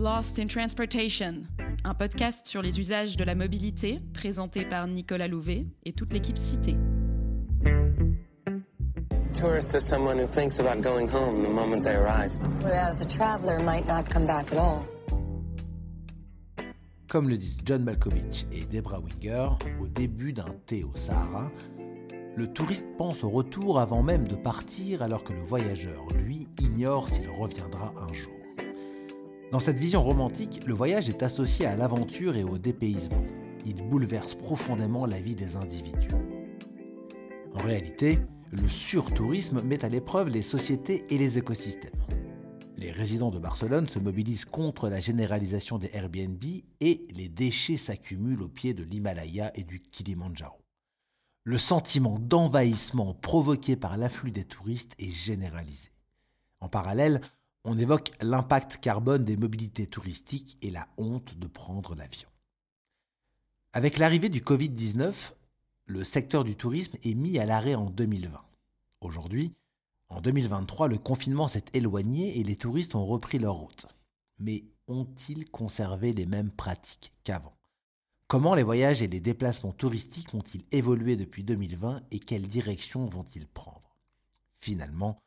Lost in Transportation, un podcast sur les usages de la mobilité présenté par Nicolas Louvet et toute l'équipe citée. Tourist is someone who thinks about going home the moment they arrive. Whereas a traveler might not come back at all. Comme le disent John Malkovich et Debra Winger, au début d'un thé au Sahara, le touriste pense au retour avant même de partir alors que le voyageur, lui, ignore s'il reviendra un jour. Dans cette vision romantique, le voyage est associé à l'aventure et au dépaysement. Il bouleverse profondément la vie des individus. En réalité, le surtourisme met à l'épreuve les sociétés et les écosystèmes. Les résidents de Barcelone se mobilisent contre la généralisation des Airbnb et les déchets s'accumulent au pied de l'Himalaya et du Kilimandjaro. Le sentiment d'envahissement provoqué par l'afflux des touristes est généralisé. En parallèle, on évoque l'impact carbone des mobilités touristiques et la honte de prendre l'avion. Avec l'arrivée du Covid-19, le secteur du tourisme est mis à l'arrêt en 2020. Aujourd'hui, en 2023, le confinement s'est éloigné et les touristes ont repris leur route. Mais ont-ils conservé les mêmes pratiques qu'avant? Comment les voyages et les déplacements touristiques ont-ils évolué depuis 2020 et quelle direction vont-ils prendre? Finalement,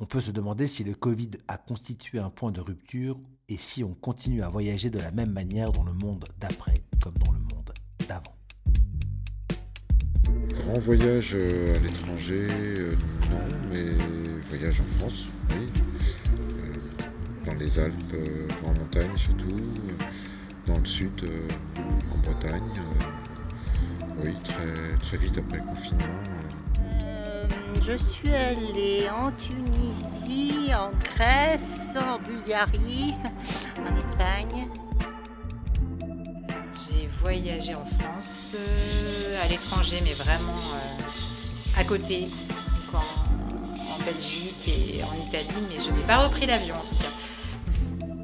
on peut se demander si le Covid a constitué un point de rupture et si on continue à voyager de la même manière dans le monde d'après comme dans le monde d'avant. Grand voyage euh, à l'étranger, euh, non, mais voyage en France, oui. Euh, dans les Alpes, en montagne surtout, dans le sud, en Bretagne. oui, très, très vite après le confinement je suis allée en Tunisie, en Grèce, en Bulgarie, en Espagne. J'ai voyagé en France, euh, à l'étranger, mais vraiment euh, à côté, en, en, Belgique et en Italie, mais je n'ai pas repris l'avion en tout cas.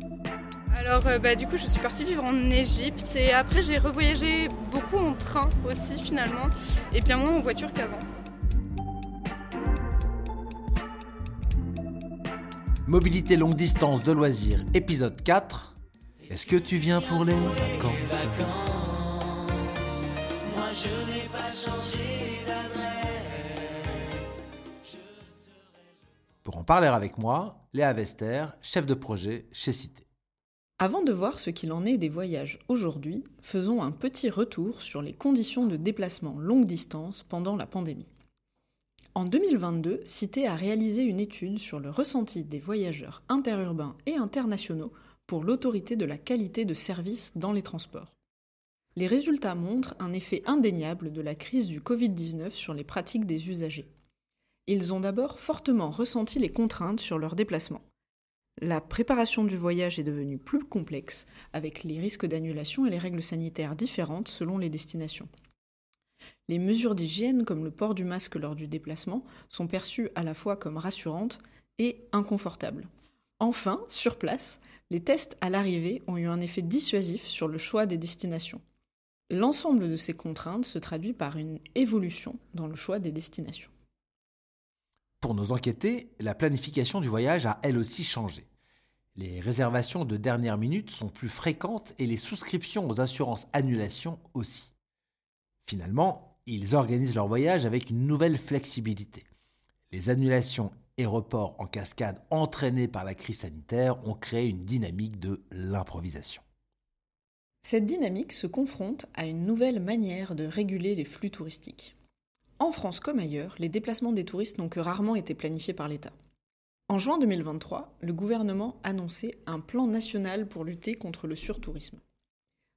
Alors euh, bah, du coup je suis partie vivre en Égypte et après j'ai revoyagé beaucoup en train aussi finalement et bien moins en voiture qu'avant. Mobilité longue distance de loisirs, épisode 4. Est-ce que tu viens pour les vacances Moi je n'ai pas changé Pour en parler avec moi, Léa Vester, chef de projet chez Cité. Avant de voir ce qu'il en est des voyages aujourd'hui, faisons un petit retour sur les conditions de déplacement longue distance pendant la pandémie. En 2022, Cité a réalisé une étude sur le ressenti des voyageurs interurbains et internationaux pour l'autorité de la qualité de service dans les transports. Les résultats montrent un effet indéniable de la crise du Covid-19 sur les pratiques des usagers. Ils ont d'abord fortement ressenti les contraintes sur leurs déplacements. La préparation du voyage est devenue plus complexe, avec les risques d'annulation et les règles sanitaires différentes selon les destinations. Les mesures d'hygiène, comme le port du masque lors du déplacement, sont perçues à la fois comme rassurantes et inconfortables. Enfin, sur place, les tests à l'arrivée ont eu un effet dissuasif sur le choix des destinations. L'ensemble de ces contraintes se traduit par une évolution dans le choix des destinations. Pour nos enquêtés, la planification du voyage a elle aussi changé. Les réservations de dernière minute sont plus fréquentes et les souscriptions aux assurances annulation aussi. Finalement, ils organisent leur voyage avec une nouvelle flexibilité. Les annulations et reports en cascade entraînés par la crise sanitaire ont créé une dynamique de l'improvisation. Cette dynamique se confronte à une nouvelle manière de réguler les flux touristiques. En France comme ailleurs, les déplacements des touristes n'ont que rarement été planifiés par l'État. En juin 2023, le gouvernement annonçait un plan national pour lutter contre le surtourisme.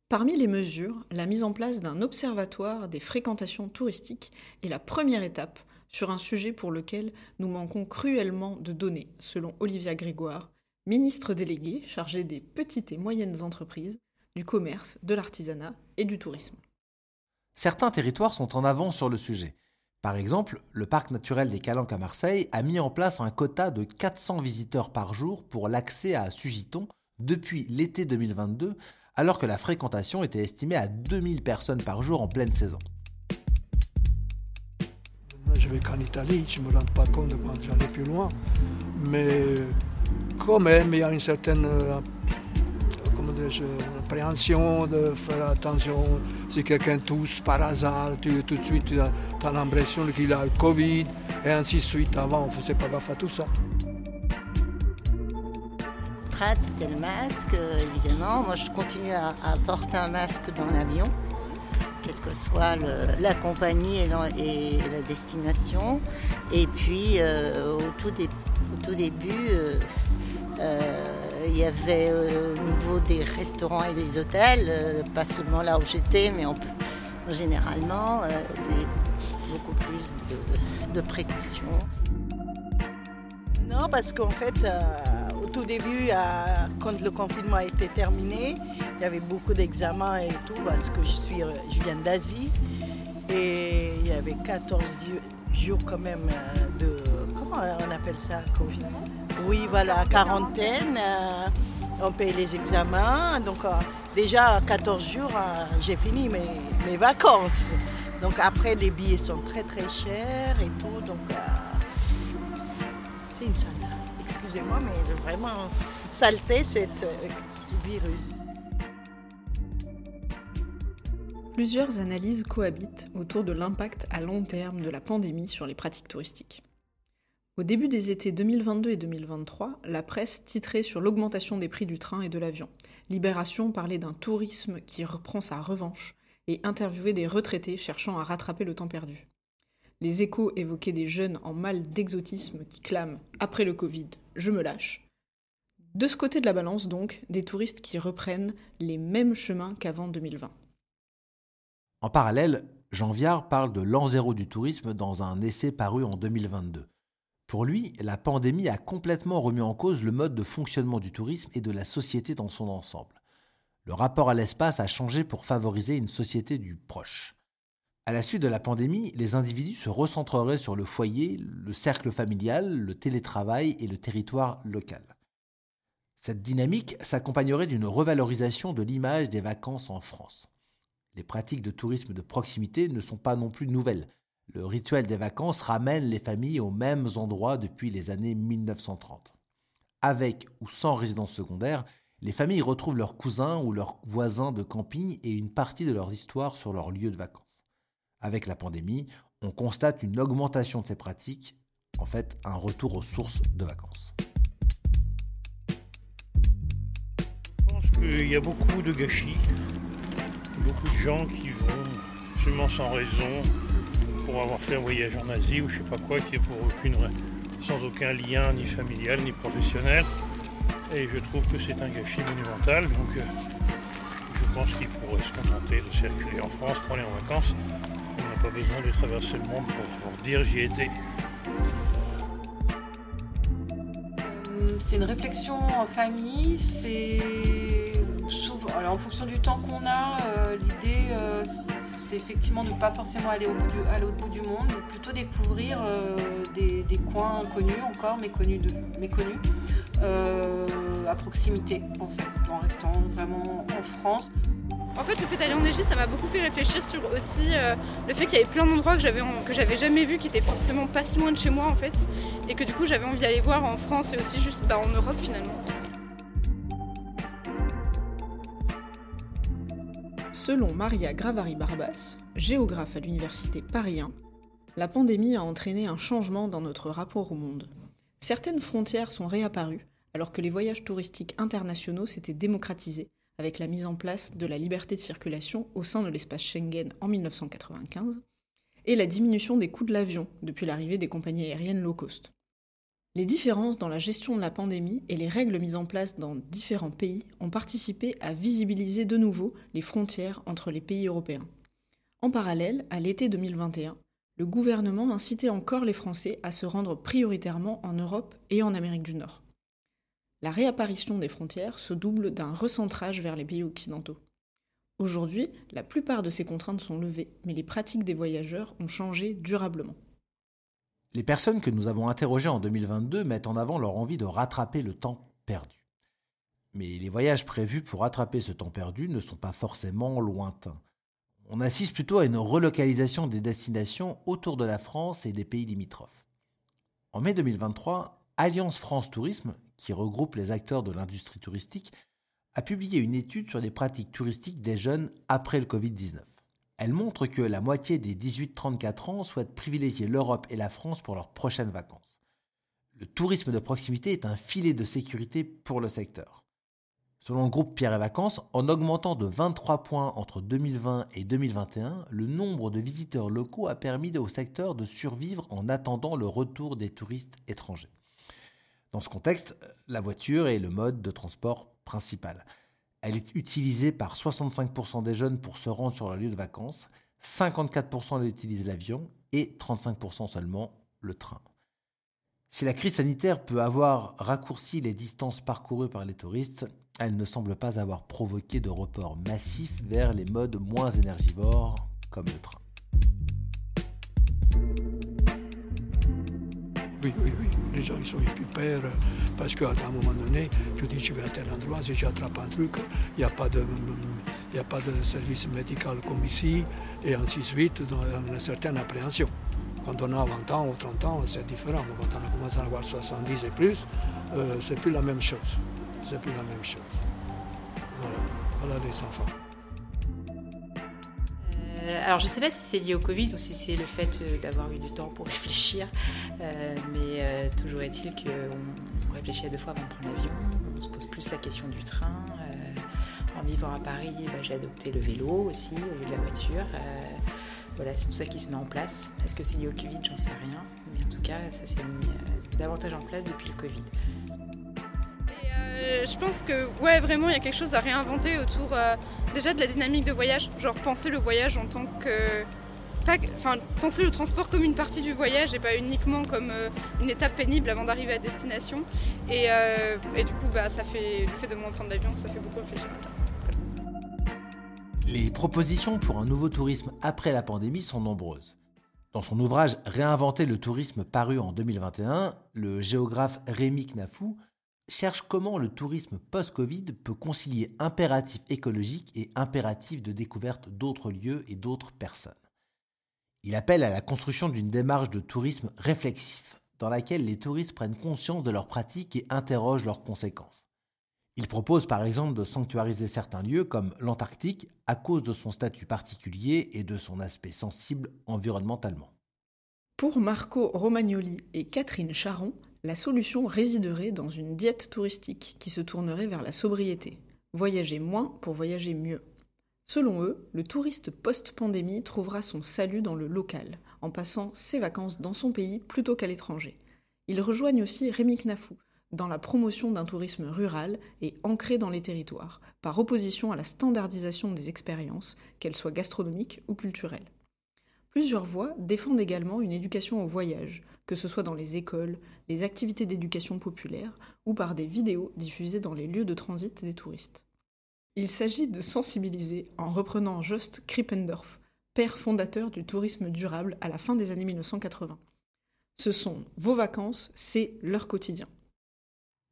Parmi les mesures, la mise en place d'un observatoire des fréquentations touristiques est la première étape sur un sujet pour lequel nous manquons cruellement de données, selon Olivia Grégoire, ministre déléguée chargée des petites et moyennes entreprises, du commerce, de l'artisanat et du tourisme. Certains territoires sont en avance sur le sujet. Par exemple, le parc naturel des Calanques à Marseille a mis en place un quota de 400 visiteurs par jour pour l'accès à Sugiton depuis l'été 2022 alors que la fréquentation était estimée à 2000 personnes par jour en pleine saison. Je vais qu'en Italie, je ne me rends pas compte de quand j'allais plus loin. Mais quand même, il y a une certaine, de préhension, de faire attention. Si quelqu'un tousse par hasard, tu, tout de suite tu as, as l'impression qu'il a le Covid, et ainsi de suite. Avant, on ne faisait pas gaffe à tout ça. C'était le masque, évidemment. Moi, je continue à, porter un masque dans l'avion, quelle que soit la compagnie et la, destination. Et puis, euh, au, tout début, euh, euh, il y avait au niveau des restaurants et des hôtels, pas seulement là où j'étais, mais en, généralement, beaucoup plus de, de précautions. Non, parce qu'en fait, au tout début, quand le confinement a été terminé, il y avait beaucoup d'examens et tout, parce que je, suis, euh, je viens d'Asie. Et il y avait 14 jours quand même euh, de... Comment on appelle ça Covid Oui, voilà, quarantaine. Euh, on paye les examens. Donc déjà, 14 jours, j'ai fini mes, mes vacances. Donc après, les billets sont très très chers et tout. Donc c'est une salle excusez-moi, mais vraiment saleté cette euh, virus. Plusieurs analyses cohabitent autour de l'impact à long terme de la pandémie sur les pratiques touristiques. Au début des étés 2022 et 2023, la presse titrait sur l'augmentation des prix du train et de l'avion. Libération parlait d'un tourisme qui reprend sa revanche et interviewait des retraités cherchant à rattraper le temps perdu. Les échos évoquaient des jeunes en mal d'exotisme qui clament Après le Covid, je me lâche. De ce côté de la balance, donc, des touristes qui reprennent les mêmes chemins qu'avant 2020. En parallèle, Jean Viard parle de l'an zéro du tourisme dans un essai paru en 2022. Pour lui, la pandémie a complètement remis en cause le mode de fonctionnement du tourisme et de la société dans son ensemble. Le rapport à l'espace a changé pour favoriser une société du proche. À la suite de la pandémie, les individus se recentreraient sur le foyer, le cercle familial, le télétravail et le territoire local. Cette dynamique s'accompagnerait d'une revalorisation de l'image des vacances en France. Les pratiques de tourisme de proximité ne sont pas non plus nouvelles. Le rituel des vacances ramène les familles aux mêmes endroits depuis les années 1930. Avec ou sans résidence secondaire, les familles retrouvent leurs cousins ou leurs voisins de camping et une partie de leurs histoires sur leur lieu de vacances avec la pandémie, on constate une augmentation de ces pratiques, en fait un retour aux sources de vacances. Je pense qu'il y a beaucoup de gâchis, beaucoup de gens qui vont absolument sans raison pour avoir fait un voyage en Asie ou je sais pas quoi, qui est pour aucune, sans aucun lien ni familial ni professionnel. Et je trouve que c'est un gâchis monumental. Donc euh, je pense qu'ils pourraient se contenter de circuler en France pour aller en vacances pas besoin de traverser le monde pour, dire j'y étais. Euh, c'est une réflexion en famille, c'est souvent, alors en fonction du temps qu'on a, euh, l'idée euh, c'est effectivement de ne pas forcément aller au bout du, à l'autre bout du monde, mais plutôt découvrir des, coins inconnus encore, méconnus, de, méconnus à proximité en fait, en restant vraiment en France. En fait, le fait d'aller en Égypte, ça m'a beaucoup fait réfléchir sur aussi euh, le fait qu'il y avait plein d'endroits que j'avais jamais vus, qui étaient forcément pas si loin de chez moi en fait, et que du coup j'avais envie d'aller voir en France et aussi juste bah, en Europe finalement. Selon Maria Gravari-Barbas, géographe à l'université Paris 1, la pandémie a entraîné un changement dans notre rapport au monde. Certaines frontières sont réapparues alors que les voyages touristiques internationaux s'étaient démocratisés avec la mise en place de la liberté de circulation au sein de l'espace Schengen en 1995, et la diminution des coûts de l'avion depuis l'arrivée des compagnies aériennes low cost. Les différences dans la gestion de la pandémie et les règles mises en place dans différents pays ont participé à visibiliser de nouveau les frontières entre les pays européens. En parallèle, à l'été 2021, le gouvernement incitait encore les Français à se rendre prioritairement en Europe et en Amérique du Nord la réapparition des frontières se double d'un recentrage vers les pays occidentaux. Aujourd'hui, la plupart de ces contraintes sont levées, mais les pratiques des voyageurs ont changé durablement. Les personnes que nous avons interrogées en 2022 mettent en avant leur envie de rattraper le temps perdu. Mais les voyages prévus pour rattraper ce temps perdu ne sont pas forcément lointains. On assiste plutôt à une relocalisation des destinations autour de la France et des pays limitrophes. En mai 2023, Alliance France Tourisme, qui regroupe les acteurs de l'industrie touristique, a publié une étude sur les pratiques touristiques des jeunes après le Covid-19. Elle montre que la moitié des 18-34 ans souhaitent privilégier l'Europe et la France pour leurs prochaines vacances. Le tourisme de proximité est un filet de sécurité pour le secteur. Selon le groupe Pierre et Vacances, en augmentant de 23 points entre 2020 et 2021, le nombre de visiteurs locaux a permis au secteur de survivre en attendant le retour des touristes étrangers. Dans ce contexte, la voiture est le mode de transport principal. Elle est utilisée par 65% des jeunes pour se rendre sur leur lieu de vacances, 54% utilisent l'avion et 35% seulement le train. Si la crise sanitaire peut avoir raccourci les distances parcourues par les touristes, elle ne semble pas avoir provoqué de report massif vers les modes moins énergivores comme le train. Oui, oui, oui. Les gens ils sont hyper parce qu'à un moment donné, tu dis je vais à tel endroit, si j'attrape un truc, il n'y a, pas de, a pas de service médical comme ici, et ainsi de suite, dans une certaine appréhension. Quand on a 20 ans ou 30 ans, c'est différent. Quand on commence à avoir 70 et plus, euh, c'est plus la même chose c'est plus la même chose. Voilà, voilà les enfants. Euh, alors je ne sais pas si c'est lié au Covid ou si c'est le fait euh, d'avoir eu du temps pour réfléchir, euh, mais toujours est-il qu'on réfléchit à deux fois avant de prendre l'avion, on se pose plus la question du train. en vivant à Paris, bah, j'ai adopté le vélo aussi au lieu de la voiture. voilà, c'est tout ça qui se met en place. Est-ce que c'est lié au Covid? J'en sais rien. Mais en tout cas, ça s'est mis davantage en place depuis le Covid. Euh, je pense que ouais vraiment il y a quelque chose à réinventer autour euh, déjà de la dynamique de voyage, genre penser le voyage en tant que enfin penser le transport comme une partie du voyage et pas uniquement comme euh, une étape pénible avant d'arriver à destination. Et, du coup bah ça fait le fait de moins prendre l'avion, ça fait beaucoup réfléchir à ça. Les propositions pour un nouveau tourisme après la pandémie sont nombreuses. Dans son ouvrage Réinventer le tourisme paru en 2021, le géographe Rémi Knafou cherche comment le tourisme post-Covid peut concilier impératif écologique et impératif de découverte d'autres lieux et d'autres personnes. Il appelle à la construction d'une démarche de tourisme réflexif, dans laquelle les touristes prennent conscience de leurs pratiques et interrogent leurs conséquences. Il propose par exemple de sanctuariser certains lieux comme l'Antarctique à cause de son statut particulier et de son aspect sensible environnementalement. Pour Marco Romagnoli et Catherine Charon, la solution résiderait dans une diète touristique qui se tournerait vers la sobriété. Voyager moins pour voyager mieux. Selon eux, le touriste post-pandémie trouvera son salut dans le local, en passant ses vacances dans son pays plutôt qu'à l'étranger. Ils rejoignent aussi Rémi Knafou dans la promotion d'un tourisme rural et ancré dans les territoires, par opposition à la standardisation des expériences, qu'elles soient gastronomiques ou culturelles. Plusieurs voix défendent également une éducation au voyage, que ce soit dans les écoles, les activités d'éducation populaire ou par des vidéos diffusées dans les lieux de transit des touristes. Il s'agit de sensibiliser en reprenant Jost Krippendorf, père fondateur du tourisme durable à la fin des années 1980. Ce sont vos vacances, c'est leur quotidien.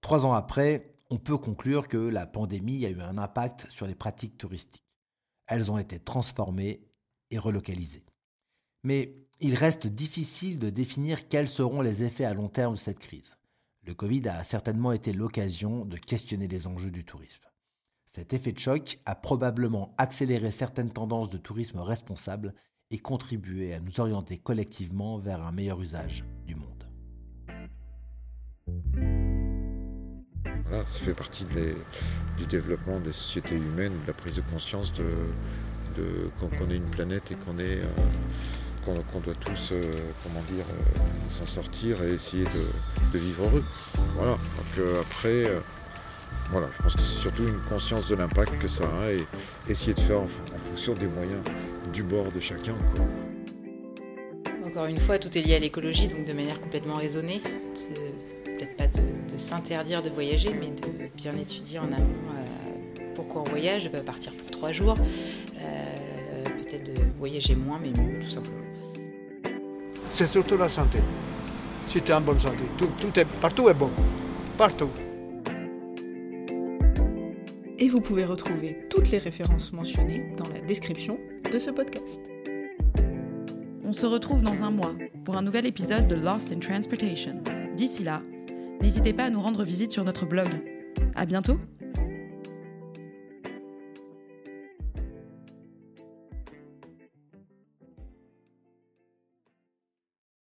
Trois ans après, on peut conclure que la pandémie a eu un impact sur les pratiques touristiques. Elles ont été transformées et relocalisées. Mais il reste difficile de définir quels seront les effets à long terme de cette crise. Le Covid a certainement été l'occasion de questionner les enjeux du tourisme. Cet effet de choc a probablement accéléré certaines tendances de tourisme responsable et contribué à nous orienter collectivement vers un meilleur usage du monde. Voilà, ça fait partie du développement des sociétés humaines, de la prise de conscience de, qu'on est une planète et qu'on est... Euh, qu'on doit tous, euh, comment dire, euh, s'en sortir et essayer de, vivre heureux. Voilà. Donc euh, après, voilà, je pense que c'est surtout une conscience de l'impact que ça a et essayer de faire en, fonction des moyens du bord de chacun. Encore une fois, tout est lié à l'écologie, donc de manière complètement raisonnée. Peut-être pas de, s'interdire de voyager, mais de bien étudier en amont pourquoi on voyage, pas partir pour trois jours. peut-être de voyager moins, mais mieux, tout simplement c'est surtout la santé. Si tu es en bonne santé, tout, est, partout est bon. Partout. Et vous pouvez retrouver toutes les références mentionnées dans la description de ce podcast. On se retrouve dans un mois pour un nouvel épisode de Lost in Transportation. D'ici là, n'hésitez pas à nous rendre visite sur notre blog. À bientôt!